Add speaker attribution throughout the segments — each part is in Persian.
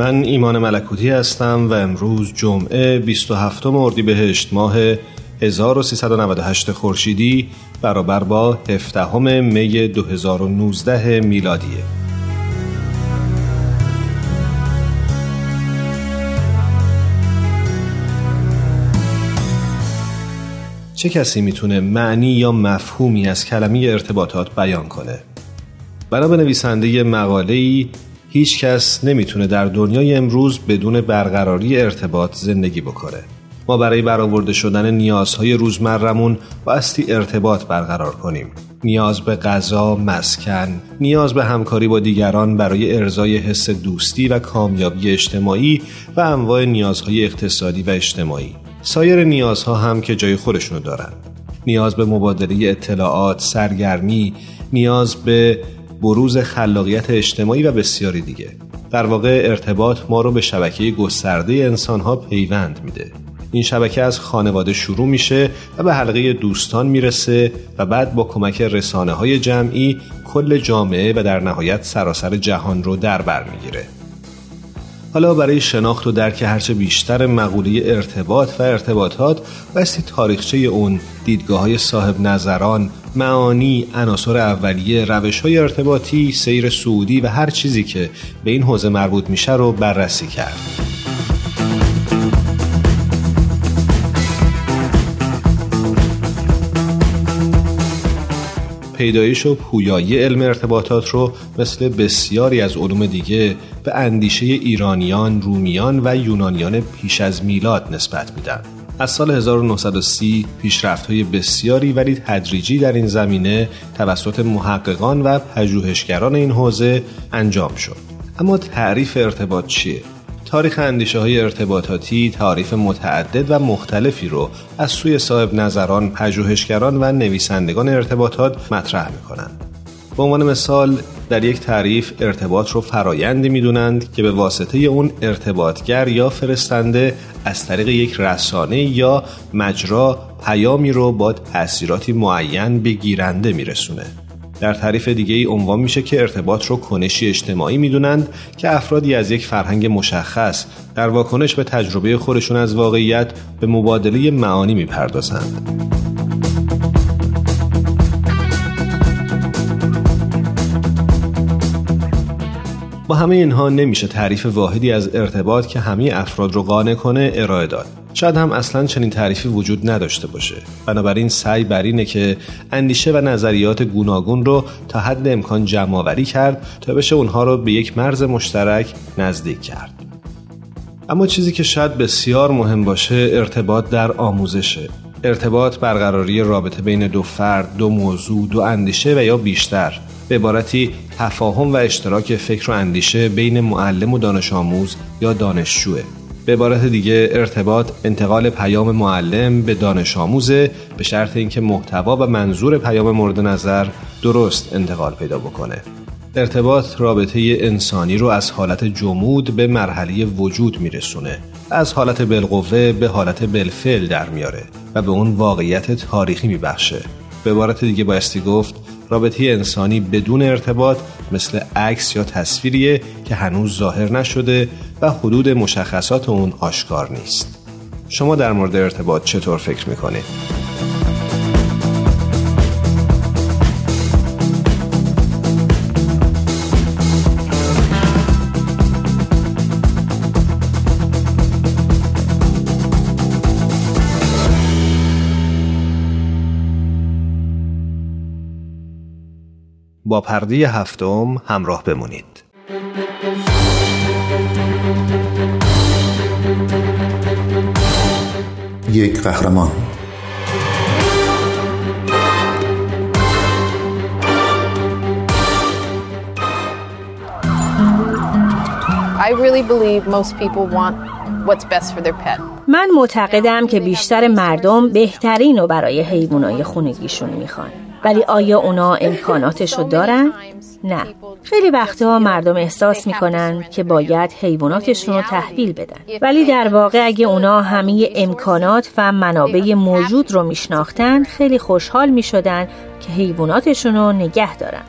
Speaker 1: من ایمان ملکوتی هستم و امروز جمعه 27 اردیبهشت ماه 1398 خورشیدی برابر با 17 می 2019 میلادیه چه کسی می‌تونه معنی یا مفهومی از کلمه ارتباطات بیان کنه؟ بنا به نویسنده مقاله ای هیچ کس نمی‌تونه در دنیای امروز بدون برقراری ارتباط زندگی بکنه. ما برای برآورده شدن نیازهای روزمرمون بایستی ارتباط برقرار کنیم. نیاز به غذا، مسکن، نیاز به همکاری با دیگران برای ارزای حس دوستی و کامیابی اجتماعی و انواع نیازهای اقتصادی و اجتماعی. سایر نیازها هم که جای خودشونو دارند. نیاز به مبادله اطلاعات، سرگرمی، نیاز به بروز خلاقیت اجتماعی و بسیاری دیگه. در واقع ارتباط ما رو به شبکه گسترده انسانها پیوند میده. این شبکه از خانواده شروع میشه و به حلقه دوستان می‌رسه و بعد با کمک رسانه های جمعی کل جامعه و در نهایت سراسر جهان رو در بر می‌گیره. حالا برای شناخت و درک هرچه بیشتر مقوله ارتباط و ارتباطات بستی تاریخچه اون دیدگاه های صاحب نظران معانی عناصر اولیه روش های ارتباطی سیر سعودی و هر چیزی که به این حوزه مربوط میشه رو بررسی کرد. پیدایش و پویایی علم ارتباطات رو مثل بسیاری از علوم دیگه به اندیشه ایرانیان، رومیان و یونانیان پیش از میلاد نسبت میدن. از سال 1930 پیشرفت های بسیاری ولی تدریجی در این زمینه توسط محققان و پژوهشگران این حوزه انجام شد. اما تعریف ارتباط چیه؟ تاریخ اندیشه های ارتباطاتی تعریف متعدد و مختلفی رو از سوی صاحب نظران، پژوهشگران و نویسندگان ارتباطات مطرح می کنند. به عنوان مثال در یک تعریف ارتباط رو فرایندی می‌دونند که به واسطه اون ارتباطگر یا فرستنده از طریق یک رسانه یا مجرا پیامی رو با تأثیراتی معین به گیرنده میرسونه در تعریف دیگه ای عنوان میشه که ارتباط رو کنشی اجتماعی می‌دونند که افرادی از یک فرهنگ مشخص در واکنش به تجربه خودشون از واقعیت به مبادله معانی می‌پردازند. با همه اینها نمیشه تعریف واحدی از ارتباط که همه افراد رو قانع کنه ارائه داد. شاید هم اصلا چنین تعریفی وجود نداشته باشه. بنابراین سعی بر اینه که اندیشه و نظریات گوناگون رو تا حد امکان جمعآوری کرد تا بشه اونها رو به یک مرز مشترک نزدیک کرد. اما چیزی که شاید بسیار مهم باشه ارتباط در آموزشه. ارتباط برقراری رابطه بین دو فرد، دو موضوع، دو اندیشه و یا بیشتر. به عبارتی تفاهم و اشتراک فکر و اندیشه بین معلم و دانش آموز یا دانشجوه. به عبارت دیگه ارتباط انتقال پیام معلم به دانش آموزه به شرط اینکه محتوا و منظور پیام مورد نظر درست انتقال پیدا بکنه. ارتباط رابطه انسانی رو از حالت جمود به مرحله وجود میرسونه. از حالت بالقوه به حالت بالفعل در میاره و به اون واقعیت تاریخی میبخشه. به عبارت دیگه بایستی گفت رابطه انسانی بدون ارتباط مثل عکس یا تصویریه که هنوز ظاهر نشده و حدود مشخصات اون آشکار نیست شما در مورد ارتباط چطور فکر می‌کنید؟ با پرده هفتم همراه بمونید.
Speaker 2: یک قهرمان.
Speaker 3: I really believe most people want what's best for their pet.
Speaker 4: من معتقدم که بیشتر مردم بهترین رو برای حیوانای خونگیشون می‌خوان. ولی آیا اونا امکاناتشو دارن؟ نه. خیلی وقتها مردم احساس می‌کنن که باید حیواناتشون رو تحویل بدن. ولی در واقع اگه اونا همه امکانات و منابع موجود رو میشناختن خیلی خوشحال می‌شدن که حیواناتشون رو نگه دارن.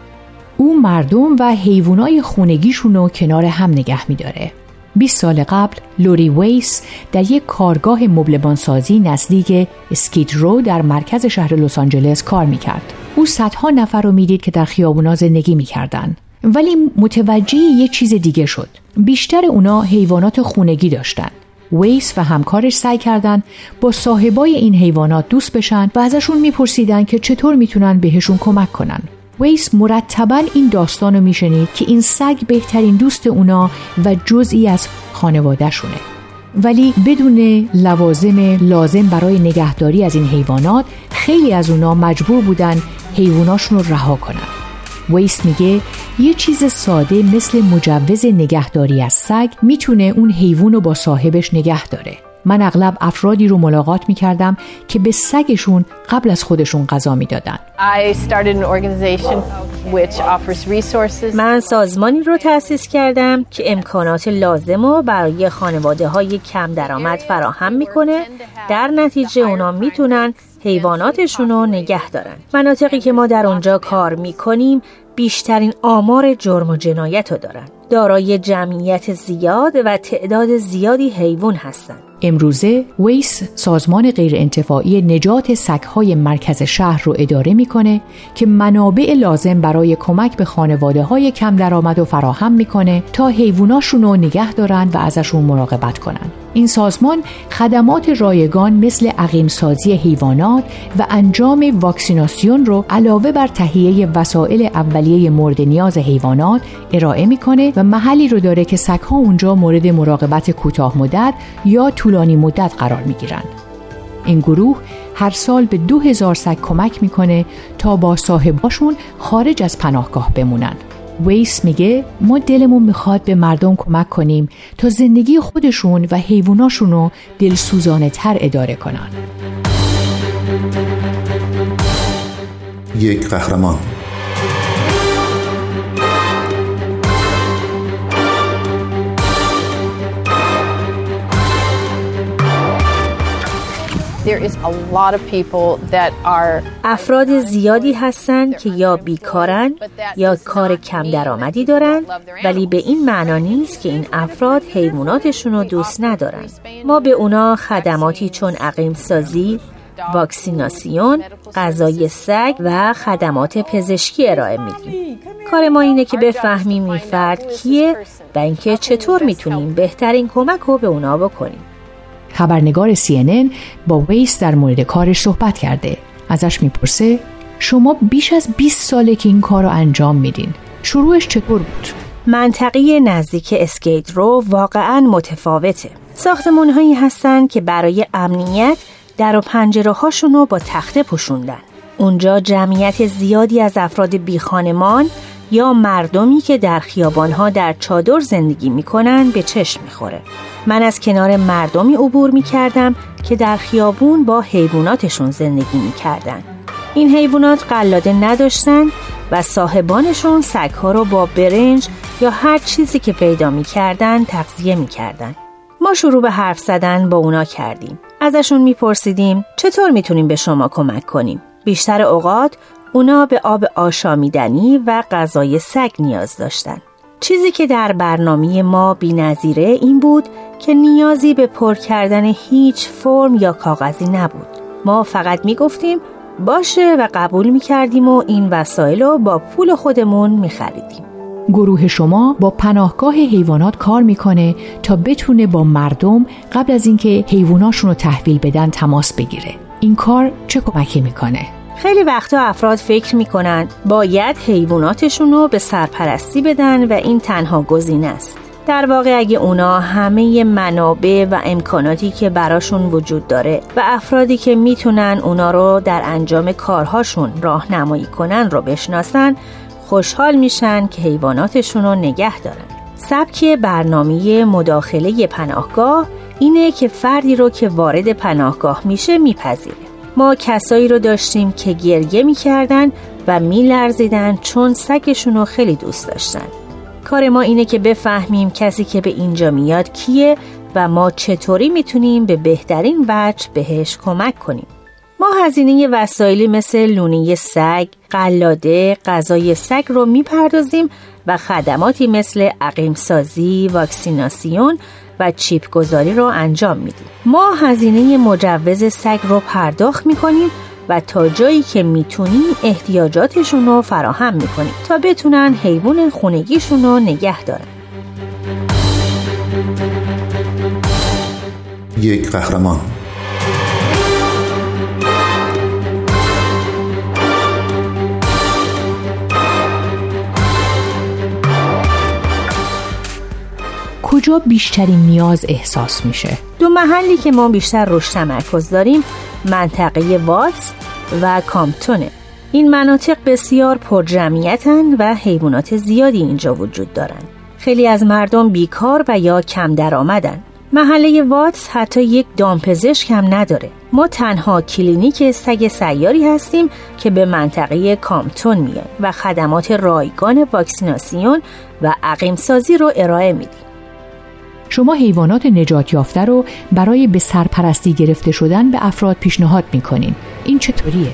Speaker 5: او مردم و حیوانای خونگیشون رو کنار هم نگه میداره. 20 سال قبل لوری ویس در یک کارگاه مبلمانسازی نزدیک اسکید رو در مرکز شهر لس آنجلس کار می‌کرد. او صدها نفر رو می‌دید که در خیابونا زندگی می‌کردن. ولی متوجه یک چیز دیگه شد. بیشتر اونا حیوانات خونگی داشتن. ویس و همکارش سعی کردند با صاحبای این حیوانات دوست بشن و ازشون میپرسیدن که چطور می‌تونن بهشون کمک کنن. ویس مرتبا این داستان رو میشنید که این سگ بهترین دوست اونا و جزئی از خانوادهشونه. ولی بدون لوازم لازم برای نگهداری از این حیوانات خیلی از اونا مجبور بودن حیواناشون رو رها کنن. ویس میگه یه چیز ساده مثل مجوز نگهداری از سگ می‌تونه اون حیوان رو با صاحبش نگه داره. من اغلب افرادی رو ملاقات می کردم که به سگشون قبل از خودشون غذا می دادن.
Speaker 4: من سازمانی رو تأسیس کردم که امکانات لازم رو برای خانواده های کم درآمد فراهم می‌کنه. در نتیجه اونا می‌تونن حیواناتشون رو نگه دارن. مناطقی که ما در اونجا کار می‌کنیم بیشترین آمار جرم و جنایت رو دارن. دارای جمعیت زیاد و تعداد زیادی حیوان هستند
Speaker 5: امروزه ویس سازمان غیرانتفاعی نجات سگهای مرکز شهر رو اداره می‌کنه که منابع لازم برای کمک به خانواده های کم درآمد و فراهم می‌کنه تا حیواناشون رو نگه دارن و ازشون مراقبت کنن. این سازمان خدمات رایگان مثل عقیمسازی حیوانات و انجام واکسیناسیون رو علاوه بر تهیه وسایل اولیه مورد نیاز حیوانات ارائه می‌کنه و محلی رو داره که سگها اونجا مورد مراقبت کوتاه مدت یا طولانی مدت قرار می‌گیرند. این گروه هر سال به دو هزار سگ کمک می‌کنه تا با صاحباشون خارج از پناهگاه بمونن. ویس میگه ما دلمون می‌خواد به مردم کمک کنیم تا زندگی خودشون و حیواناشون رو دلسوزانه تر اداره کنن.
Speaker 2: یک قهرمان.
Speaker 4: افراد زیادی هستند که یا بیکارن یا کار کم درآمدی دارن ولی به این معنا نیست که این افراد حیواناتشون رو دوست ندارن ما به اونا خدماتی چون عقیم سازی واکسیناسیون، غذای سگ و خدمات پزشکی ارائه میدیم. کار ما اینه که بفهمیم این فرد کیه و اینکه چطور می‌تونیم بهترین کمک رو به اونا بکنیم.
Speaker 5: خبرنگار CNN با ویس در مورد کارش صحبت کرده. ازش می‌پرسه شما بیش از 20 ساله که این کار رو انجام میدین شروعش چطور بود؟
Speaker 4: منطقه نزدیک اسکیت رو واقعا متفاوته. ساختمون هایی هستن که برای امنیت در و پنجره هاشون رو با تخته پوشوندن. اونجا جمعیت زیادی از افراد بیخانمان یا مردمی که در خیابانها در چادر زندگی می‌کنن به چشم می‌خوره. من از کنار مردمی عبور می‌کردم که در خیابون با حیواناتشون زندگی می‌کردن. این حیوانات قلاده نداشتن و صاحبانشون سگها رو با برنج یا هر چیزی که پیدا می‌کردن تغذیه می‌کردن. ما شروع به حرف زدن با اونا کردیم. ازشون میپرسیدیم چطور می‌تونیم به شما کمک کنیم؟ بیشتر اوقات اونا به آب آشامیدنی و غذای سگ نیاز داشتن. چیزی که در برنامه ما بی نظیره این بود که نیازی به پر کردن هیچ فرم یا کاغذی نبود. ما فقط می گفتیم باشه و قبول می کردیم و این وسایل رو با پول خودمون می خریدیم.
Speaker 5: گروه شما با پناهگاه حیوانات کار می‌کنه تا بتونه با مردم قبل از اینکه حیواناشون رو تحویل بدن تماس بگیره. این کار چه کمکی می‌کنه؟
Speaker 4: خیلی وقتا افراد فکر می‌کنن باید حیواناتشون رو به سرپرستی بدن و این تنها گزینه است. در واقع اگه اونا همه منابع و امکاناتی که براشون وجود داره و افرادی که می‌تونن اونا رو در انجام کارهاشون راهنمایی کنن رو بشناسن خوشحال میشن که حیواناتشون رو نگه دارن. سبک برنامه مداخله پناهگاه اینه که فردی رو که وارد پناهگاه میشه میپذیره. ما کسایی رو داشتیم که گریه می‌کردن و میلرزیدن چون سگشون رو خیلی دوست داشتن. کار ما اینه که بفهمیم کسی که به اینجا میاد کیه و ما چطوری می‌تونیم به بهترین وجه بهش کمک کنیم. ما هزینه وسایلی مثل لونه سگ، قلاده، غذای سگ رو می‌پردازیم و خدماتی مثل عقیمسازی، واکسیناسیون و چیپ گذاری رو انجام میدیم. ما هزینه مجوز سگ رو پرداخت می‌کنیم و تا جایی که می‌تونیم احتیاجاتشون رو فراهم می‌کنیم تا بتونن حیوان خونگیشون رو نگه دارن.
Speaker 2: یک قهرمان
Speaker 5: کجا بیشترین نیاز احساس میشه
Speaker 4: دو محلی که ما بیشتر روش تمرکز داریم منطقه واتس و کامپتونه این مناطق بسیار پرجمعیتن و حیوانات زیادی اینجا وجود دارند. خیلی از مردم بیکار و یا کم درآمدن. محله واتس حتی یک دامپزشک هم نداره. ما تنها کلینیک سگ سیاری هستیم که به منطقه کامتون میاد و خدمات رایگان واکسیناسیون و عقیمسازی رو ارائه میدیم.
Speaker 5: شما حیوانات نجات یافته رو برای به سرپرستی گرفته شدن به افراد پیشنهاد می‌کنین. این چطوریه؟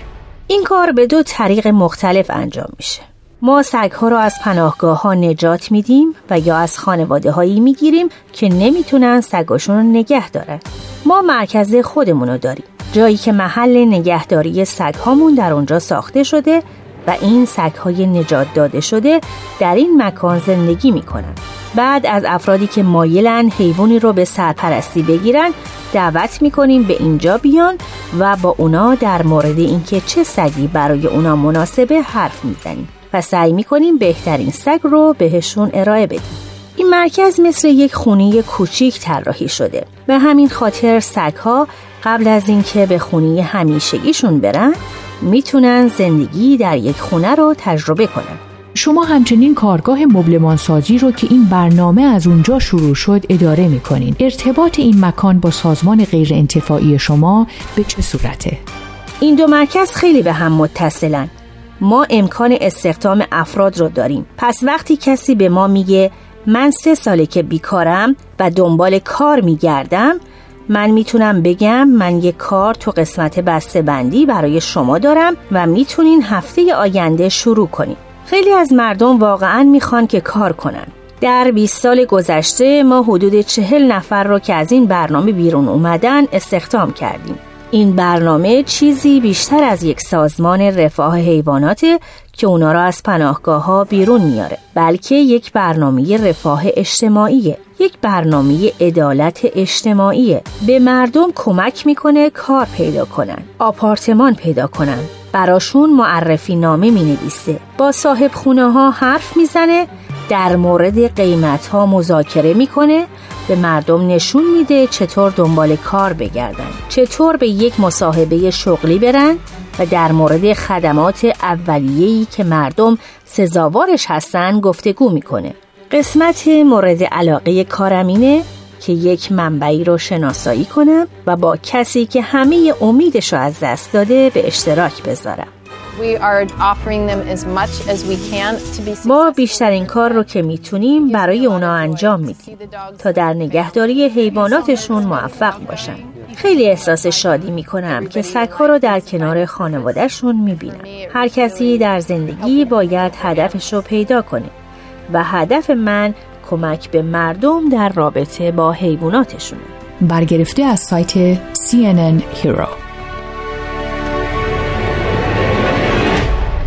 Speaker 4: این کار به دو طریق مختلف انجام میشه. ما سگها رو از پناهگاه ها نجات میدیم و یا از خانواده هایی می‌گیریم که نمی‌تونن سگاشون رو نگه دارن. ما مرکز خودمون رو داریم. جایی که محل نگهداری سگهامون در اونجا ساخته شده و این سگهای نجات داده شده در این مکان زندگی می‌کنن. بعد از افرادی که مایلن حیوانی رو به سرپرستی بگیرن دعوت می‌کنیم به اینجا بیان و با اونا در مورد اینکه چه سگی برای اونا مناسبه حرف می‌زنیم و سعی می‌کنیم بهترین سگ رو بهشون ارائه بدیم. این مرکز مثل یک خونی کوچیک طراحی شده. به همین خاطر سگها قبل از اینکه به خونی همیشگیشون برن می‌تونن زندگی در یک خونه رو تجربه کنن.
Speaker 5: شما همچنین کارگاه مبلمانسازی رو که این برنامه از اونجا شروع شد اداره می‌کنین. ارتباط این مکان با سازمان غیر انتفاعی شما به چه صورته؟
Speaker 4: این دو مرکز خیلی به هم متصلن. ما امکان استخدام افراد رو داریم. پس وقتی کسی به ما میگه من سه ساله که بیکارم و دنبال کار میگردم من می‌تونم بگم من یه کار تو قسمت بسته بندی برای شما دارم و می‌تونین هفته آینده شروع کنیم خیلی از مردم واقعا می‌خوان که کار کنن. در 20 سال گذشته ما حدود چهل نفر را که از این برنامه بیرون اومدن استخدام کردیم. این برنامه چیزی بیشتر از یک سازمان رفاه حیوانات که اونا را از پناهگاه ها بیرون میاره بلکه یک برنامه رفاه اجتماعیه یک برنامه عدالت اجتماعیه. به مردم کمک می‌کنه کار پیدا کنن آپارتمان پیدا کنن. براشون معرفی نامه می نویسه با صاحب خونه ها حرف می‌زنه در مورد قیمت ها مذاکره می‌کنه به مردم نشون میده چطور دنبال کار بگردن چطور به یک مصاحبه شغلی برن و در مورد خدمات اولیه‌ای که مردم سزاوارش هستن گفتگو می‌کنه. قسمت مورد علاقه کارم اینه که یک منبعی رو شناسایی کنم و با کسی که همه امیدش رو از دست داده به اشتراک بذارم. ما بیشترین کار رو که می‌تونیم برای اونا انجام میدیم تا در نگهداری حیواناتشون موفق باشن. خیلی احساس شادی می‌کنم که سگها رو در کنار خانوادهشون می‌بینم. هر کسی در زندگی باید هدفش رو پیدا کنه و هدف من کمک به مردم در رابطه با حیواناتشون
Speaker 5: برگرفته از سایت CNN Hero.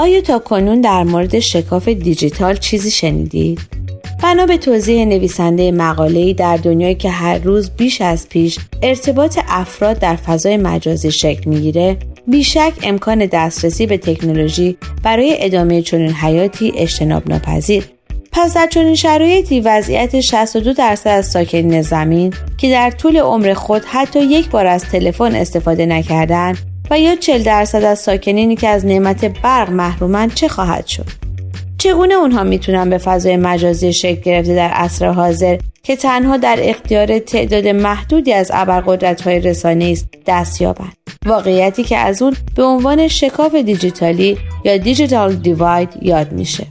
Speaker 6: آیا تا کنون در مورد شکاف دیجیتال چیزی شنیدید؟ بنا به توضیح نویسنده مقاله‌ای در دنیایی که هر روز بیش از پیش ارتباط افراد در فضای مجازی شکل می‌گیره بیشک امکان دسترسی به تکنولوژی برای ادامه چنین حیاتی اجتناب ناپذیر پس در چنین شرایطی وضعیت 62 درصد از ساکنین زمین که در طول عمر خود حتی یک بار از تلفن استفاده نکردند و یا 40 درصد از ساکنینی که از نعمت برق محرومن چه خواهد شد؟ چگونه اونها می‌تونن به فضای مجازی شکل گرفته در عصر حاضر که تنها در اختیار تعداد محدودی از ابرقدرت های رسانه است دست یابند؟ واقعیتی که از اون به عنوان شکاف دیجیتالی یا دیجیتال دیواید یاد میشه.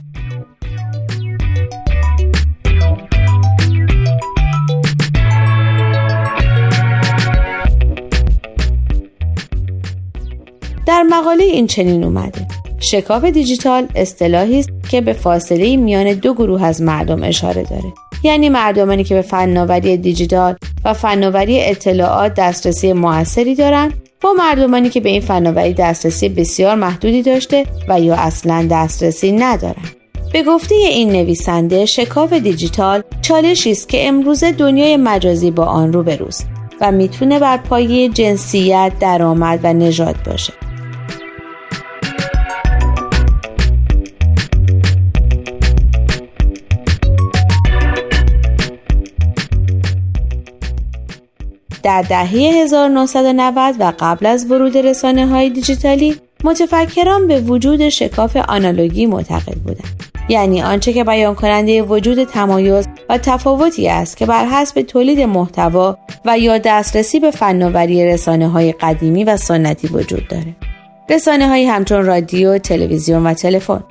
Speaker 6: در مقاله این چنین اومده شکاف دیجیتال اصطلاحی است که به فاصله میان دو گروه از مردم اشاره داره. یعنی مردمانی که به فناوری دیجیتال و فناوری اطلاعات دسترسی موثری دارند با مردمانی که به این فناوری دسترسی بسیار محدودی داشته و یا اصلا دسترسی ندارند. به گفته این نویسنده شکاف دیجیتال چالشی است که امروزه دنیای مجازی با آن روبروست و می‌تونه بر پایه جنسیت، درآمد و نژاد باشه. در دهه 1990 و قبل از ورود رسانه های دیجیتالی متفکران به وجود شکاف آنالوگی معتقد بودند. یعنی آنچه که بیان کننده وجود تمایز و تفاوتی است که بر حسب تولید محتوا و یا دسترسی به فناوری رسانه های قدیمی و سنتی وجود داره. رسانه های همچون رادیو، تلویزیون و تلفن.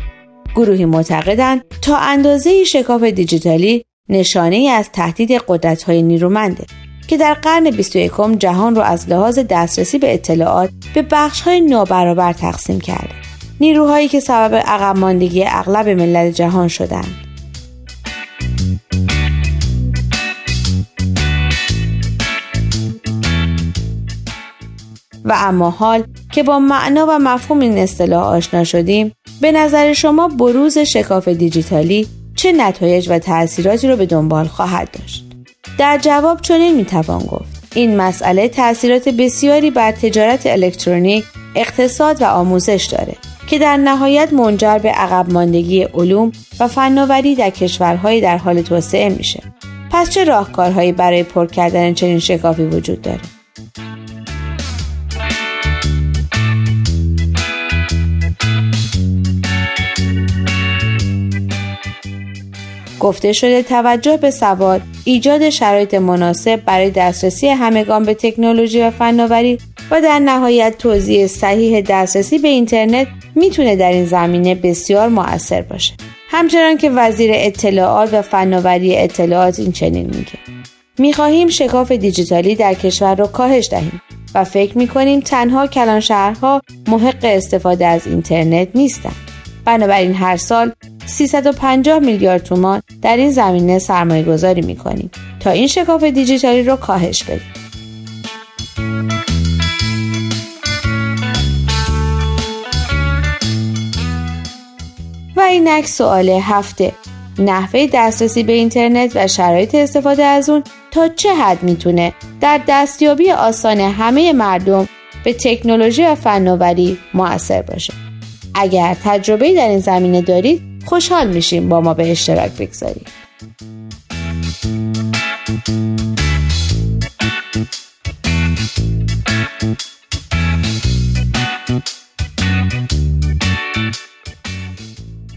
Speaker 6: گروهی معتقدند تا اندازه شکاف دیجیتالی نشانه ای از تهدید قدرت های نیرومنده. که در قرن 21 جهان را از لحاظ دسترسی به اطلاعات به بخش های نابرابر تقسیم کرده. نیروهایی که سبب عقب ماندگی اغلب ملل جهان شدند. و اما حال که با معنا و مفهوم این اصطلاح آشنا شدیم به نظر شما بروز شکاف دیجیتالی چه نتایج و تأثیراتی را به دنبال خواهد داشت در جواب چنین می‌توان گفت. این مسئله تاثیرات بسیاری بر تجارت الکترونیک اقتصاد و آموزش داره که در نهایت منجر به عقب ماندگی علوم و فناوری در کشورهای در حال توسعه میشه. پس چه راهکارهایی برای پر کردن چنین شکافی وجود داره؟ گفته شده توجه به سواد ایجاد شرایط مناسب برای دسترسی همگان به تکنولوژی و فناوری و در نهایت توضیح صحیح دسترسی به اینترنت می‌تونه در این زمینه بسیار مؤثر باشه. همچنان که وزیر اطلاعات و فناوری اطلاعات این چنین میگه. می‌خواهیم شکاف دیجیتالی در کشور را کاهش دهیم و فکر می‌کنیم تنها کلان شهرها محق استفاده از اینترنت نیستند بنابراین هر سال 350 میلیارد تومان در این زمینه سرمایه گذاری می کنیم تا این شکاف دیجیتالی رو کاهش بدیم. و اینک سوال هفته نحوه دسترسی به اینترنت و شرایط استفاده از اون تا چه حد می‌تونه در دستیابی آسان همه مردم به تکنولوژی و فناوری موثر باشه اگر تجربه در این زمینه دارید خوشحال میشیم با ما به اشتراک بگذارید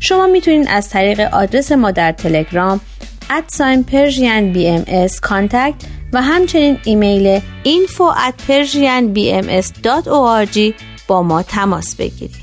Speaker 6: شما می‌تونید از طریق آدرس ما در تلگرام ادساین پرژین بی ام و همچنین ایمیل at persianbms.org با ما تماس بگیرید.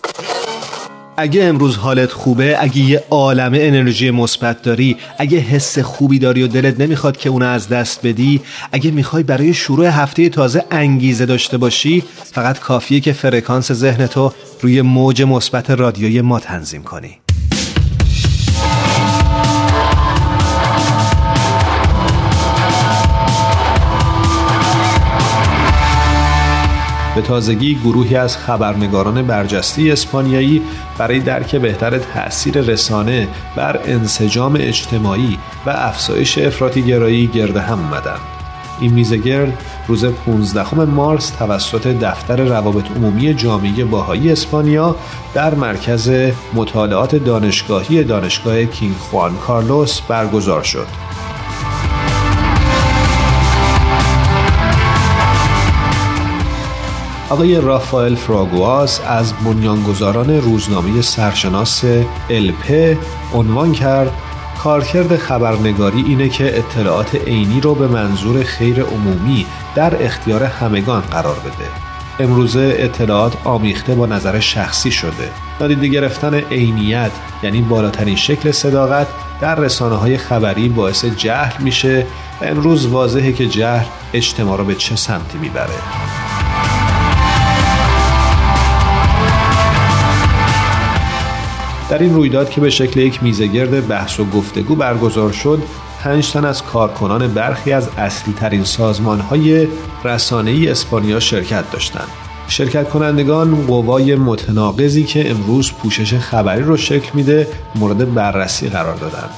Speaker 1: اگه امروز حالت خوبه اگه یه عالمه انرژی مثبت داری اگه حس خوبی داری و دلت نمی‌خواد که اونو از دست بدی اگه می‌خوای برای شروع هفته تازه انگیزه داشته باشی فقط کافیه که فرکانس ذهنتو روی موج مثبت رادیوی ما تنظیم کنی. به تازگی گروهی از خبرنگاران برجسته اسپانیایی برای درک بهتر تأثیر رسانه بر انسجام اجتماعی و افزایش افراطی گرایی گرد هم اومدن. این میزگرد روز 15 مارس توسط دفتر روابط عمومی جامعه باهایی اسپانیا در مرکز مطالعات دانشگاهی دانشگاه کینگ خوان کارلوس برگزار شد. آقای رافائل فراگواس از بنیانگذاران روزنامه سرشناس الپ عنوان کرد کارکرد خبرنگاری اینه که اطلاعات عینی رو به منظور خیر عمومی در اختیار همگان قرار بده. امروزه اطلاعات آمیخته با نظر شخصی شده. نادیده گرفتن عینیت یعنی بالاترین شکل صداقت در رسانه های خبری باعث جهل میشه و امروز واضحه که جهل اجتماع رو به چه سمتی می‌بره. در این رویداد که به شکل یک میزگرد بحث و گفتگو برگزار شد پنج تن از کارکنان برخی از اصلی ترین سازمان های رسانه‌ای اسپانیا شرکت داشتند. شرکت کنندگان قوای متناقضی که امروز پوشش خبری رو شکل میده مورد بررسی قرار دادند.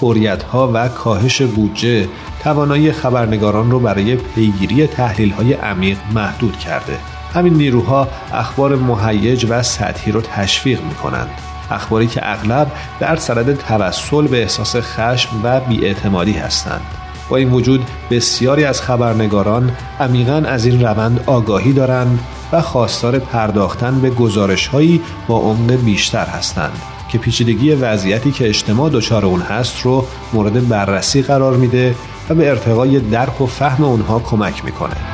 Speaker 1: فوریت ها و کاهش بودجه توانایی خبرنگاران رو برای پیگیری تحلیل های عمیق محدود کرده. همین نیروها اخبار مهیج و سطحی رو تشویق می کنند. اخباری که اغلب در سرد توسل به احساس خشم و بیاعتمادی هستند با این وجود بسیاری از خبرنگاران عمیقا از این روند آگاهی دارند و خواستار پرداختن به گزارش هایی با عمق بیشتر هستند که پیچیدگی وضعیتی که اجتماع دچار اون هست رو مورد بررسی قرار میده و به ارتقای درک و فهم اونها کمک می‌کنه.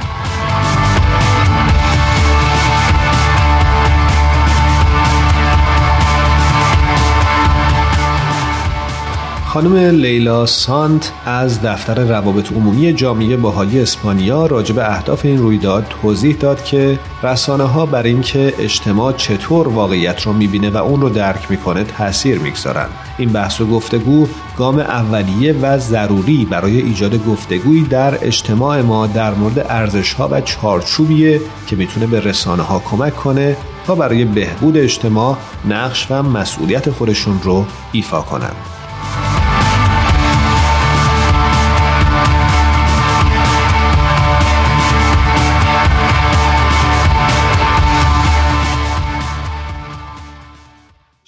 Speaker 1: خانم لیلا سانت از دفتر روابط عمومی جامعه باهای اسپانیا راجع به اهداف این رویداد توضیح داد که رسانه ها بر اینکه اجتماع چطور واقعیت رو می‌بینه و اون رو درک می‌کنه تاثیر می‌گذارن این بحث و گفتگو گام اولیه و ضروری برای ایجاد گفتگویی در اجتماع ما در مورد ارزش ها و چارچوبیه که می‌تونه به رسانه ها کمک کنه تا برای بهبود اجتماع نقش و مسئولیت خودشون رو ایفا کنند.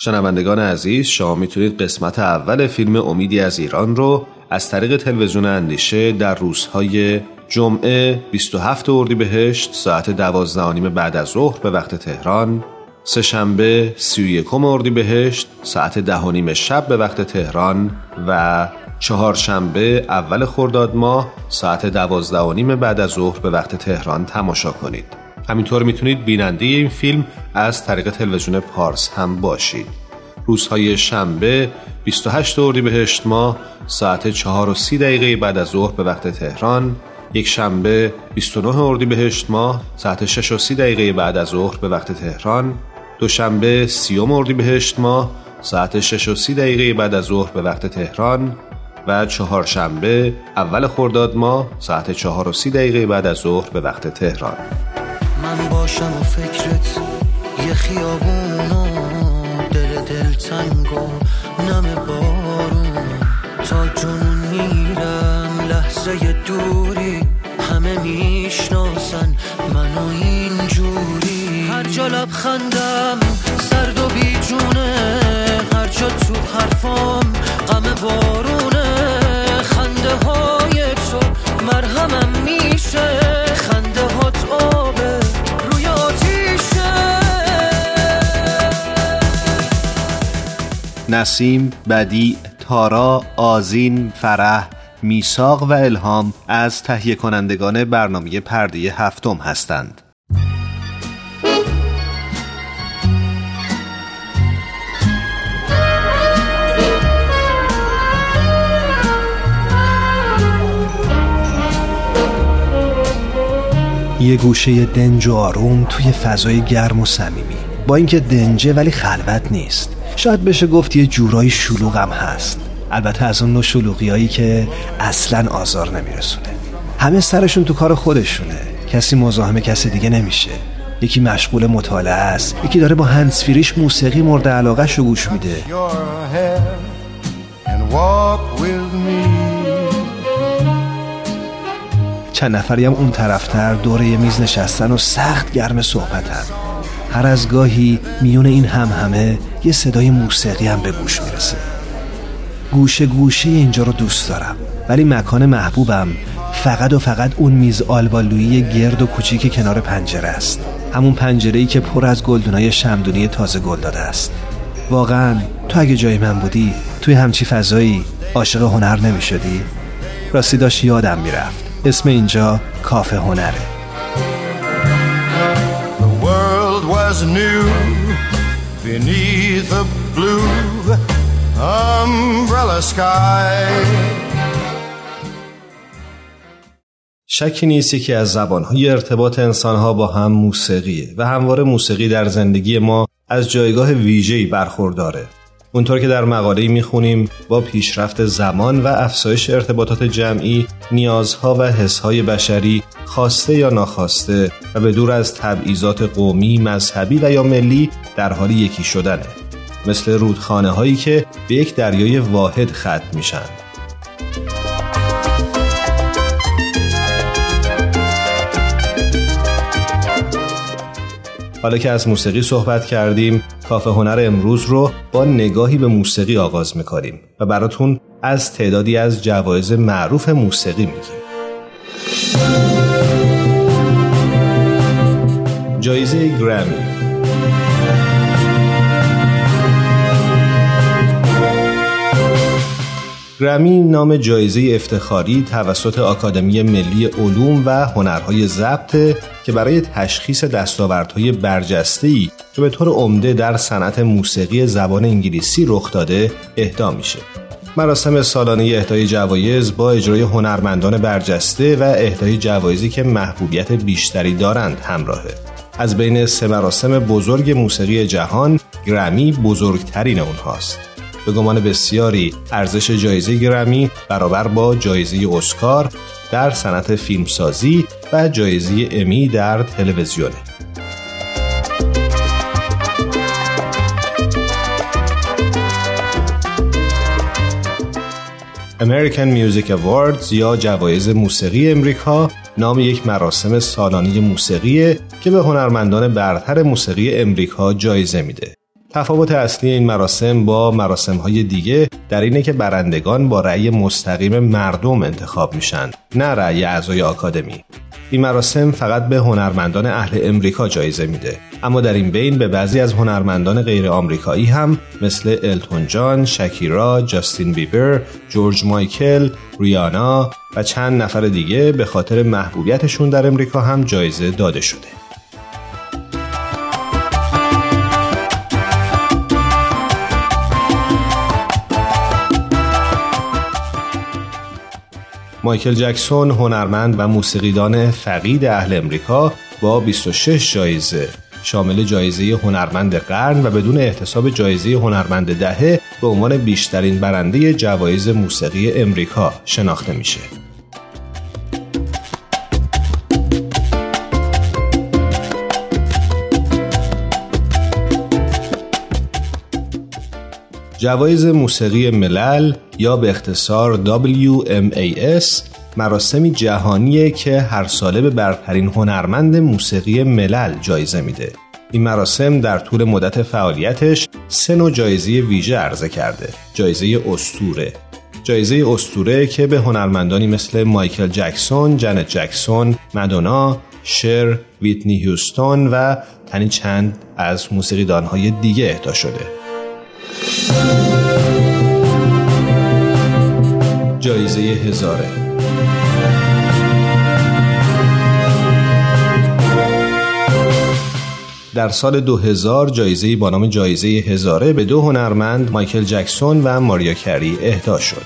Speaker 1: شنوندگان عزیز شما می‌تونید قسمت اول فیلم امیدی از ایران رو از طریق تلویزیون اندیشه در روزهای جمعه 27 اردیبهشت ساعت 12 بعد از ظهر به وقت تهران سهشنبه 31 اردیبهشت ساعت ده شب به وقت تهران و چهارشنبه اول خرداد ماه ساعت دوازده بعد از ظهر به وقت تهران تماشا کنید. همینطور می‌تونید بیننده این فیلم از طریق تلویزیون پارس هم باشید. روزهای شنبه 28 اردیبهشت ماه ساعت 4 و 30 دقیقه بعد از ظهر به وقت تهران یک شنبه 29 اردیبهشت ماه ساعت 6 و 30 دقیقه بعد از ظهر به وقت تهران دوشنبه 30 اردیبهشت ماه ساعت 6 و 30 دقیقه بعد از ظهر به وقت تهران و چهارشنبه اول خرداد ماه ساعت 4 و 30 دقیقه بعد از ظهر به وقت تهران.
Speaker 7: من باشم و فکرت یه خیابون و دل دل تنگ و نم بارون. تا جنون میرم لحظه دوری همه می‌شناسن منو اینجوری هر جا لبخندم سرد و بیجونه هر جا تو حرفام غم بارونه
Speaker 1: نسیم، بدی، تارا، آزین، فرح، میساق و الهام از تهیه کنندگان برنامه پرده هفتم هستند. یه گوشه دنج و آروم توی فضای گرم و صمیمی با اینکه دنجه ولی خلوت نیست شاید بشه گفت یه جورایی شلوغم هست. البته از اون نوع شلوغی هایی که اصلا آزار نمیرسونه. همه سرشون تو کار خودشونه. کسی مزاحم کسی دیگه نمیشه. یکی مشغول مطالعه است یکی داره با هنسفیریش موسیقی مورد علاقه شو گوش میده. چند نفری هم اون طرفتر دوره میز نشستن و سخت گرم صحبتن. هر از گاهی میون این هم همه یه صدای موسیقی هم به گوش می‌رسه. گوشه گوشه اینجا رو دوست دارم. ولی مکان محبوبم فقط و فقط اون میز آلبالویی گرد و کوچیک کنار پنجره است. همون پنجره ای که پر از گلدونای شمدونی تازه گل داده است. واقعا تو اگه جای من بودی توی همچی فضایی عاشق هنر نمی شدی؟ راستی داشت یادم می‌رفت. اسم اینجا کافه هنره.
Speaker 8: Was new. Beneath a blue umbrella sky.
Speaker 1: شکی نیست که از زبانهای ارتباط انسانها با هم موسیقیه و همواره موسیقی در زندگی ما از جایگاه ویژه‌ای برخورداره. اونطور که در مقاله می‌خونیم با پیشرفت زمان و افزایش ارتباطات جمعی نیازها و حسهای بشری خواسته یا ناخواسته و به دور از تبعیضات قومی، مذهبی و یا ملی در حال یکی شدنه مثل رودخانه هایی که به یک دریای واحد ختم میشن. حالا که از موسیقی صحبت کردیم کافه هنر امروز رو با نگاهی به موسیقی آغاز می‌کنیم و براتون از تعدادی از جوایز معروف موسیقی میگیم. جایزه گرمی گرمی نام جایزه افتخاری توسط آکادمی ملی علوم و هنرهای ضبط که برای تشخیص دستاوردهای برجسته‌ای که به طور عمده در صنعت موسیقی زبان انگلیسی رخ داده اهدا میشه. مراسم سالانه اهدای جوایز با اجرای هنرمندان برجسته و اهدای جوایزی که محبوبیت بیشتری دارند همراهه. از بین سه مراسم بزرگ موسیقی جهان گرمی بزرگترین اونهاست. به گمان بسیاری ارزش جایزه گرمی برابر با جایزه اسکار در صنعت فیلمسازی و جایزه امی در تلویزیونه. American Music Awards یا جوایز موسیقی امریکا نام یک مراسم سالانه موسیقی که به هنرمندان برتر موسیقی امریکا جایزه میده. تفاوت اصلی این مراسم با مراسم های دیگه در اینه که برندگان با رأی مستقیم مردم انتخاب میشن نه رأی اعضای آکادمی. این مراسم فقط به هنرمندان اهل امریکا جایزه میده. اما در این بین به بعضی از هنرمندان غیر آمریکایی هم مثل التون جان، شکیرا، جاستین بیبر، جورج مایکل، ریانا و چند نفر دیگه به خاطر محبوبیتشون در امریکا هم جایزه داده شده. مایکل جکسون هنرمند و موسیقیدان فقید اهل امریکا با 26 جایزه شامل جایزه هنرمند قرن و بدون احتساب جایزه هنرمند دهه به عنوان بیشترین برنده جوایز موسیقی امریکا شناخته میشه. جوایز موسیقی ملل یا به اختصار WMAS مراسمی جهانیه که هر ساله به برترین هنرمند موسیقی ملل جایزه میده. این مراسم در طول مدت فعالیتش سه نوع جایزه ویژه عرضه کرده. جایزه استوره جایزه استوره که به هنرمندانی مثل مایکل جکسون، جنت جکسون، مدونا، شر، ویتنی هیوستون و تنی چند از موسیقیدانهای دیگه اهدا شده. جایزه هزاره در سال 2000 جایزه با نام جایزه هزاره به دو هنرمند مایکل جکسون و ماریا کری اهدا شد.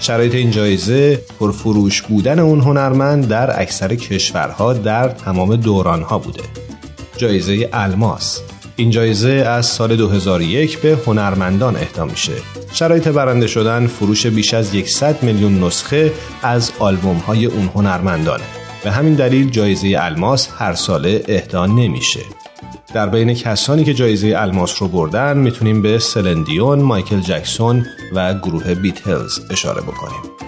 Speaker 1: شرایط این جایزه پرفروش بودن اون هنرمند در اکثر کشورها در تمام دورانها بوده. جایزه الماس این جایزه از سال 2001 به هنرمندان اهدا میشه. شرایط برنده شدن فروش بیش از 100 میلیون نسخه از آلبوم های اون هنرمندانه. به همین دلیل جایزه الماس هر ساله اهدا نمیشه. در بین کسانی که جایزه الماس رو بردن می‌تونیم به سلندیون، مایکل جکسون و گروه بیتلز اشاره بکنیم.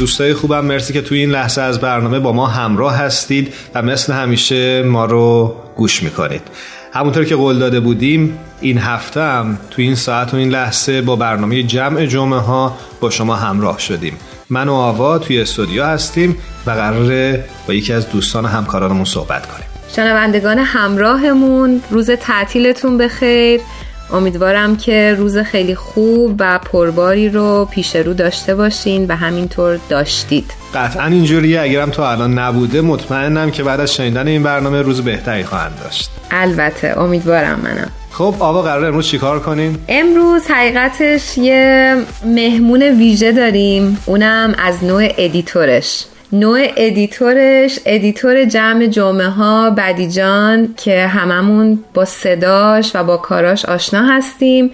Speaker 1: دوستای خوبم مرسی که توی این لحظه از برنامه با ما همراه هستید و مثل همیشه ما رو گوش می‌کنید. همونطور که قول داده بودیم این هفته هم توی این ساعت و این لحظه با برنامه جمع جمعه ها با شما همراه شدیم. من و آوا توی استودیو هستیم و قراره با یکی از دوستان و همکارانمون صحبت کنیم.
Speaker 9: شنوندگان همراهمون روز تعطیلتون بخیر. امیدوارم که روز خیلی خوب و پرباری رو پیش رو داشته باشین و همینطور داشتید.
Speaker 1: قطعا اینجوریه. اگرم تو الان نبوده مطمئنم که بعد از شنیدن این برنامه روز بهتری خواهند داشت.
Speaker 9: البته امیدوارم منم.
Speaker 1: خب آقا قرار امروز چیکار کنیم؟
Speaker 9: امروز حقیقتش یه مهمون ویژه داریم. اونم از نوع editor ش. نوع editor ش editor جمع جمعه ها مهدی جان که هممون با صداش و با کاراش آشنا هستیم.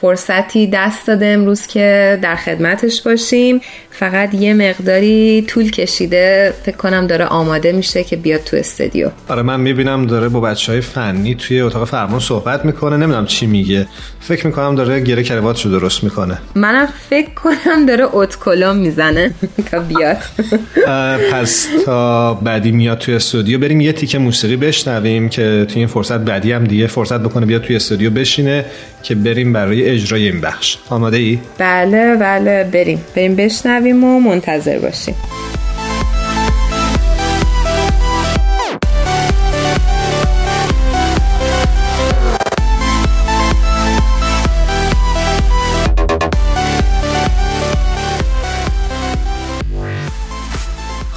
Speaker 9: فرصتی دست داده امروز که در خدمتش باشیم. فقط یه مقداری طول کشیده فکر کنم داره آماده میشه که بیاد تو استودیو.
Speaker 1: آره من می‌بینم داره با بچه های فنی توی اتاق فرمان صحبت می‌کنه. نمی‌دونم چی میگه. فکر می‌کنم داره گره کرواتشو درست می‌کنه.
Speaker 9: منم فکر کنم داره اتکلم می‌زنه تا بیاد.
Speaker 1: پس تا بعدی میاد توی استودیو بریم یه تیکه موسیقی بشنویم که توی این فرصت بعدی هم دیگه فرصت بکنه بیاد توی استودیو بشینه که بریم برای اجرای این بخش. آماده ای؟
Speaker 9: بله بله بریم. بریم بشنویم و منتظر باشیم.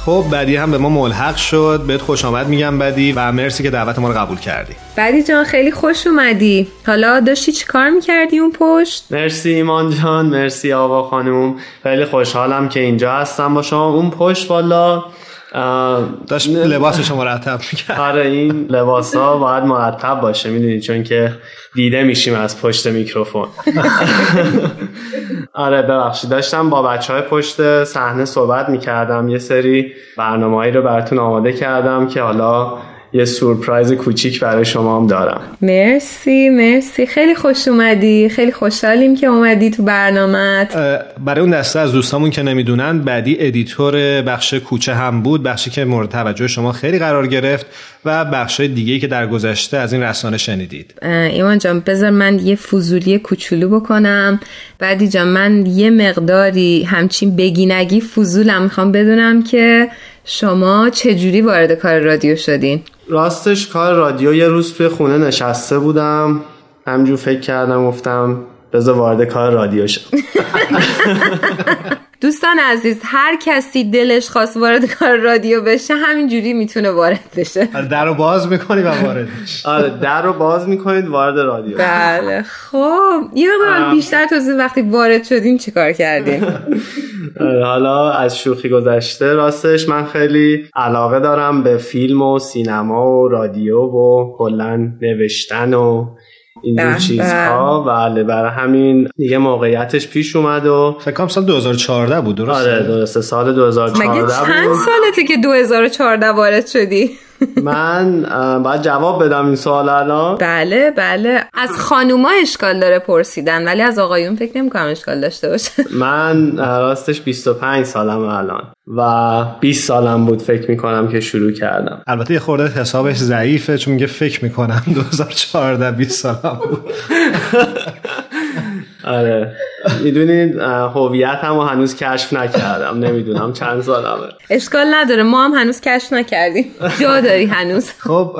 Speaker 1: خب بعدی هم به ما ملحق شد. بهت خوش آمد میگم بدی و مرسی که دعوت ما رو قبول کردی.
Speaker 9: بعدی جان خیلی خوش اومدی. حالا داشتی چی کار می‌کردی اون پشت؟
Speaker 10: مرسی ایمان جان مرسی آوا خانم خیلی خوشحالم که اینجا هستم با شما. اون پشت والا
Speaker 1: داشت لباسش مرتب می‌کرد.
Speaker 10: آره این لباس ها باید مرتب باشه می‌دونی؟ چون که دیده میشیم از پشت میکروفون. آره ببخشید. داشتم با بچه های پشت صحنه صحبت می‌کردم. یه سری برنامه رو براتون آماده کردم که حالا یه سورپرایز کوچیک برای شما هم دارم.
Speaker 9: مرسی مرسی. خیلی خوش اومدی. خیلی خوشحالیم که اومدی تو برنامه
Speaker 1: برای اون دسته از دوستامون که نمی‌دونن مهدی editor بخش کوچه هم بود بخشی که مورد توجه شما خیلی قرار گرفت و بخش دیگه که در گذشته از این رسانه شنیدید.
Speaker 9: ایمان جان بذار من یه فضولی کوچولو بکنم. مهدی جان من یه مقداری همچین بگینگی فضولم می‌خوام بدونم که شما چجوری وارد کار رادیو شدین؟
Speaker 10: راستش کار رادیو یه روز توی خونه نشسته بودم. همجور فکر کردم گفتم بذار وارد کار رادیو شد
Speaker 9: دوستان عزیز هر کسی دلش خواست وارد کار رادیو بشه همینجوری می‌تونه وارد بشه.
Speaker 1: آره، در رو باز می‌کنی و وارد
Speaker 10: آره در رو باز می‌کنید وارد رادیو.
Speaker 9: بله خب. یه بیشتر توضیح وقتی وارد شدین چیکار کردین
Speaker 10: آره، حالا از شوخی گذشته راستش من خیلی علاقه دارم به فیلم و سینما و رادیو و کلا نوشتن و اینجور چیزها. بله برای همین دیگه موقعیتش پیش اومد و
Speaker 1: فکر سال 2014 بود درسته؟
Speaker 10: آره درسته سال 2014
Speaker 9: مگه چند سالته که 2014 وارد شدی؟
Speaker 10: من باید جواب بدم این سوال الان.
Speaker 9: بله بله. از خانوما اشکال داره پرسیدن ولی از آقایون فکر نمی کنم اشکال داشته باشه.
Speaker 10: من راستش 25 سالم الان و 20 سالم بود فکر می‌کنم که شروع کردم.
Speaker 1: البته یه خورده حسابش ضعیفه چون میگه فکر می‌کنم 2014 20 سالم بود.
Speaker 10: آره. می‌دونید هویت هم هنوز کشف نکردم نمی‌دونم چند سالمه
Speaker 9: اشکال نداره ما هم هنوز کشف نکردیم. جا داری هنوز.
Speaker 1: خب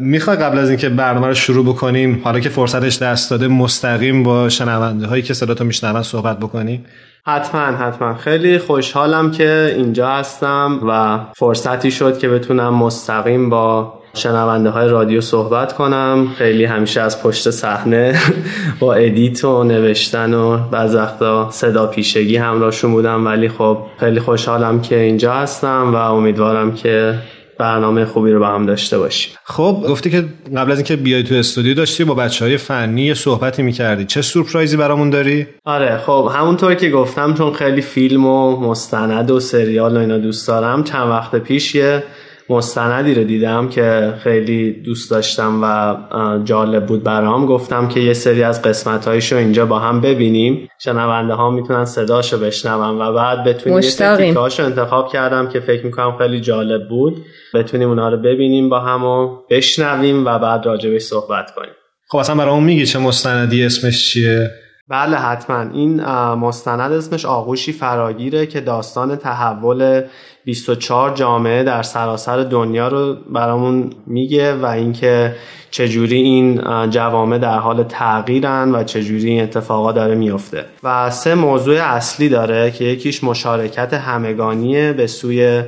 Speaker 1: می‌خوای قبل از اینکه برنامه رو شروع بکنیم حالا که فرصتش دست داده مستقیم با شنونده هایی که صدا تو میشنون صحبت بکنیم؟
Speaker 10: حتما حتما. خیلی خوشحالم که اینجا هستم و فرصتی شد که بتونم مستقیم با شنونده های رادیو صحبت کنم. خیلی همیشه از پشت صحنه با ادیت و نوشتن و بعض وقتا صدا پیشگی همراهشون بودم. ولی خب خیلی خوشحالم که اینجا هستم و امیدوارم که برنامه خوبی رو با هم داشته باشیم.
Speaker 1: خب گفتی که قبل از اینکه بیای تو استودیو داشتی با بچه های فنی صحبتی می‌کردی. چه سورپرایزی برامون داری؟
Speaker 10: آره خب همونطور که گفتم چون خیلی فیلم و مستند و سریال و اینا دوست دارم چند وقت پیش یه مستندی رو دیدم که خیلی دوست داشتم و جالب بود برام. گفتم که یه سری از قسمت رو اینجا با هم ببینیم. شنونده ها می‌تونن صداشو بشنون و بعد بتونیم یه انتخاب کردم که فکر می‌کنم خیلی جالب بود. بتونیم اونا رو ببینیم با هم و بشنویم و بعد راجبش صحبت کنیم.
Speaker 1: خب اصلا برامون میگی چه مستندی اسمش چیه؟
Speaker 10: بله حتما. این مستند اسمش آغوشی فراگیره که داستان تحول 24 جامعه در سراسر دنیا رو برامون میگه و اینکه چجوری این جوامع در حال تغییرن و چجوری این اتفاقا داره میفته. و سه موضوع اصلی داره که یکیش مشارکت همگانیه به سوی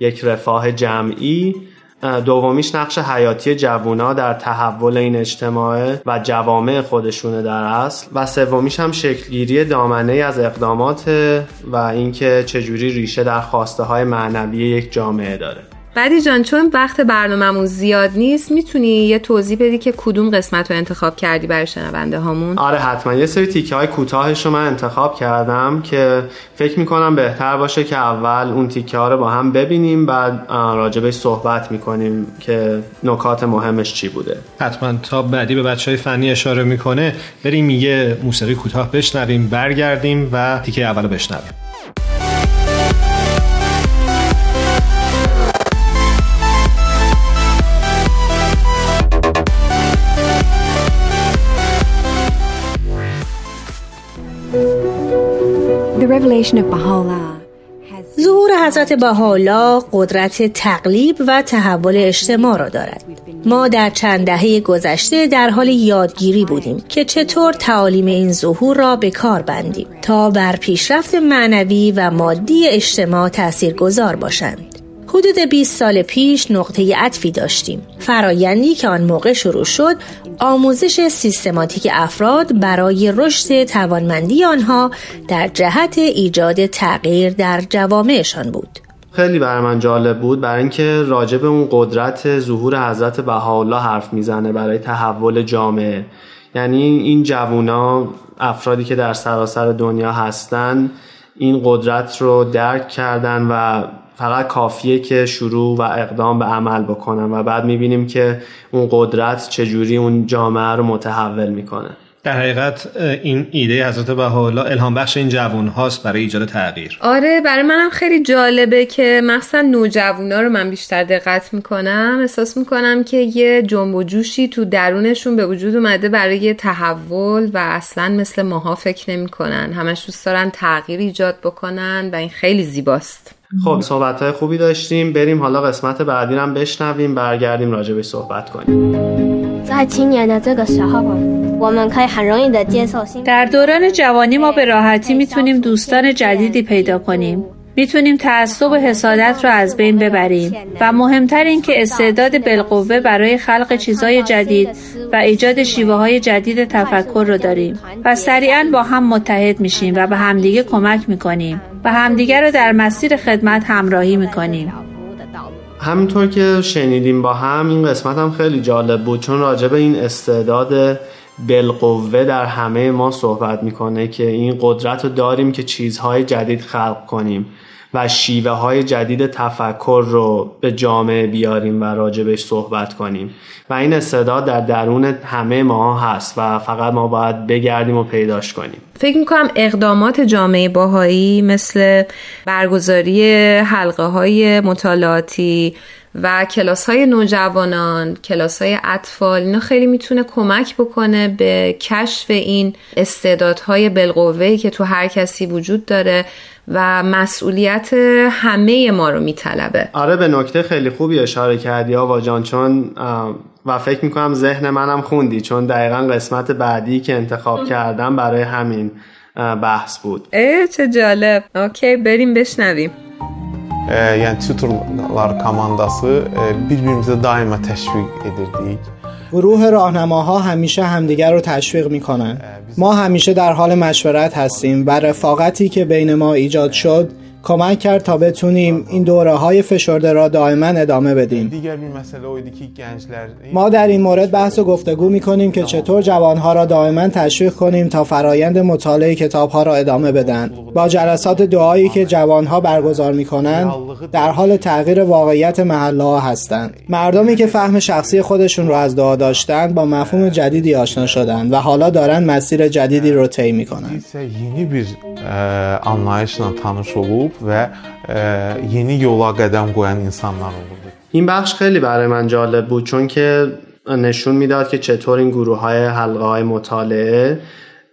Speaker 10: یک رفاه جمعی. دومیش نقش حیاتی جوونا در تحول این اجتماع و جوامع خودشونه در اصل و سومیش هم شکلگیری دامنه از اقدامات و اینکه چجوری ریشه در خواسته های معنوی یک جامعه داره.
Speaker 9: بعدی جان چون وقت برنامهمون زیاد نیست می‌تونی یه توضیح بدی که کدوم قسمت رو انتخاب کردی برای شنونده هامون؟
Speaker 10: آره حتما. یه سری تیکه های کوتاهش رو من انتخاب کردم که فکر می‌کنم بهتر باشه که اول اون تیکه ها رو با هم ببینیم بعد راجبش صحبت می‌کنیم که نکات مهمش چی بوده.
Speaker 1: حتما. تا بعدی به بچه های فنی اشاره می‌کنه بریم یه موسیقی کوتاه بشنویم برگردیم و تیکه اول رو بشنویم.
Speaker 4: ظهور حضرت بهاءالله قدرت تقلیب و تحول اجتماع را دارد. ما در چند دهه گذشته در حال یادگیری بودیم که چطور تعالیم این ظهور را به کار بندیم تا بر پیشرفت معنوی و مادی اجتماع تأثیر گذار باشند. حدود 20 سال پیش نقطه عطفی داشتیم. فرایندی که آن موقع شروع شد آموزش سیستماتیک افراد برای رشد توانمندی آنها در جهت ایجاد تغییر در جوامعشان بود.
Speaker 10: خیلی برای من جالب بود برای اینکه راجع به اون قدرت ظهور حضرت بهاءالله حرف می‌زنه برای تحول جامعه یعنی این جوونا افرادی که در سراسر دنیا هستن این قدرت رو درک کردن و فقط کافیه که شروع و اقدام به عمل بکنن و بعد می‌بینیم که اون قدرت چجوری اون جامعه رو متحول می‌کنه.
Speaker 1: در حقیقت این ایده حضرت بهاءالله الهام بخش این جوان هاست برای ایجاد تغییر.
Speaker 9: آره برای منم خیلی جالبه که مخصوصا نوجوانا رو من بیشتر دقت می‌کنم. احساس می‌کنم که یه جنب و جوشی تو درونشون به وجود اومده برای تحول و اصلا مثل ماها فکر نمی‌کنن. همش دوست دارن تغییر ایجاد بکنن و این خیلی زیباست.
Speaker 10: خب صحبت های خوبی داشتیم. بریم حالا قسمت بعدی رو هم بشنویم برگردیم راجع به صحبت کنیم.
Speaker 11: در دوران جوانی ما به راحتی می‌تونیم دوستان جدیدی پیدا کنیم. می‌تونیم تعصب و حسادت رو از بین ببریم. و مهمتر این که استعداد بالقوه برای خلق چیزهای جدید و ایجاد شیوه های جدید تفکر رو داریم. و سریعا با هم متحد میشیم و به همدیگه کمک می‌کنیم. و همدیگه رو در مسیر خدمت همراهی می‌کنیم.
Speaker 10: همینطور که شنیدیم با هم این قسمت هم خیلی جالب بود چون راجع به این استعداد بالقوه در همه ما صحبت می‌کنه که این قدرت رو داریم که چیزهای جدید خلق کنیم. و شیوه های جدید تفکر رو به جامعه بیاریم و راجبش صحبت کنیم. و این استعداد در درون همه ما هست و فقط ما باید بگردیم و پیداش کنیم.
Speaker 9: فکر می‌کنم اقدامات جامعه باهایی مثل برگزاری حلقه های مطالعاتی و کلاس های نوجوانان کلاس های اطفال اینا خیلی می‌تونه کمک بکنه به کشف این استعدادهای بالقوه‌ای که تو هر کسی وجود داره و مسئولیت همه ما رو میطلبه.
Speaker 10: آره به نکته خیلی خوبی اشاره کردی آوا جان چون و فکر می‌کنم ذهن منم خوندی چون دقیقا قسمت بعدی که انتخاب کردم برای همین بحث بود.
Speaker 9: اه چه جالب. اوکی بریم بشنویم.
Speaker 12: Yəni tutorlar komandası bir-birimizə daima təşviq edirdik.
Speaker 13: گروه راهنماها همیشه همدیگر رو تشویق می‌کنن ما همیشه در حال مشورت هستیم و رفاقتی که بین ما ایجاد شد کمک کرد تا بتونیم این دوره های فشرده را دائما ادامه بدیم. ما در این مورد بحث و گفتگو می کنیم که چطور جوانها را دائما تشویق کنیم تا فرایند مطالعه کتاب ها را ادامه بدن. با جلسات دعایی که جوانها برگزار می کنند در حال تغییر واقعیت محله ها هستند. مردمی که فهم شخصی خودشون را از دعا داشتند با مفهوم جدیدی آشنا شدند و حالا دارند مسیر جدیدی رو طی می کنند
Speaker 12: anlayışla tanış olub və yeni yola qədəm qoyan insanlar olurdu.
Speaker 10: این بخش خیلی برای من جالب بود چون که نشون می‌داد که چطور این گروه های حلقه های مطالعه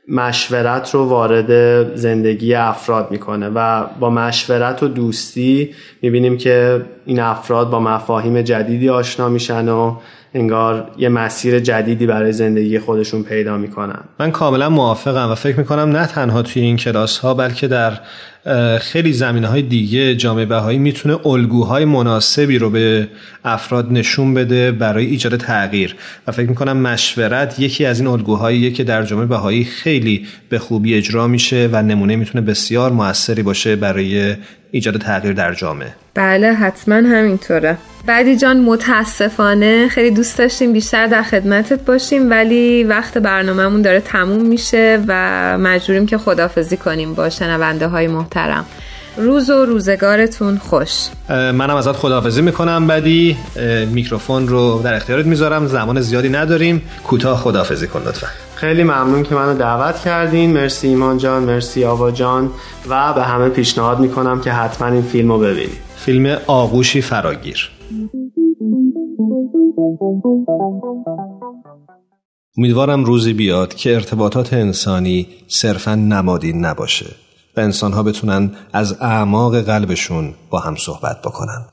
Speaker 10: مشورت رو وارد زندگی افراد می‌کنه و با مشورت و دوستی می‌بینیم که این افراد با مفاهیم جدیدی آشنا میشن و انگار یه مسیر جدیدی برای زندگی خودشون پیدا می‌کنن.
Speaker 1: من کاملا موافقم و فکر می‌کنم نه تنها توی این کلاس ها بلکه در خیلی زمینه های دیگه جامعه بهایی می‌تونه الگوهای مناسبی رو به افراد نشون بده برای ایجاد تغییر. و فکر می‌کنم مشورت یکی از این الگوهاییه که در جامعه بهایی خیلی به خوبی اجرا میشه و نمونه می‌تونه بسیار موثری باشه برای ایجاد تغییر در جامعه.
Speaker 9: بله حتما همینطوره. بعدی جان متاسفانه خیلی دوست داشتیم بیشتر در خدمتت باشیم ولی وقت برنامهمون داره تموم میشه و مجبوریم که خدافزی کنیم با شنونده های روز و روزگارتون خوش.
Speaker 1: منم ازت خداحافظی می‌کنم بعدی میکروفون رو در اختیارت می‌ذارم. زمان زیادی نداریم. کوتاه خداحافظی کن لطفا.
Speaker 10: خیلی ممنون که منو دعوت کردین. مرسی ایمان جان مرسی آوا جان و به همه پیشنهاد می‌کنم که حتما این فیلم رو ببینید.
Speaker 1: فیلم آغوشی فراگیر. امیدوارم روزی بیاد که ارتباطات انسانی صرفا نمادین نباشه. و انسانها بتونن از اعماق قلبشون با هم صحبت بکنن.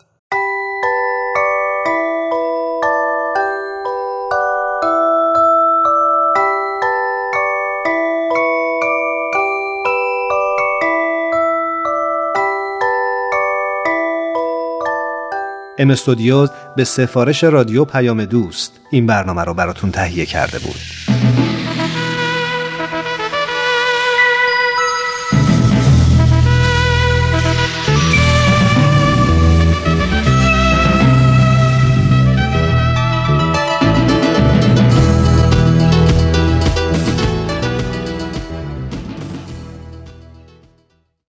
Speaker 1: ام استودیو به سفارش رادیو پیام دوست این برنامه رو براتون تهیه کرده بود.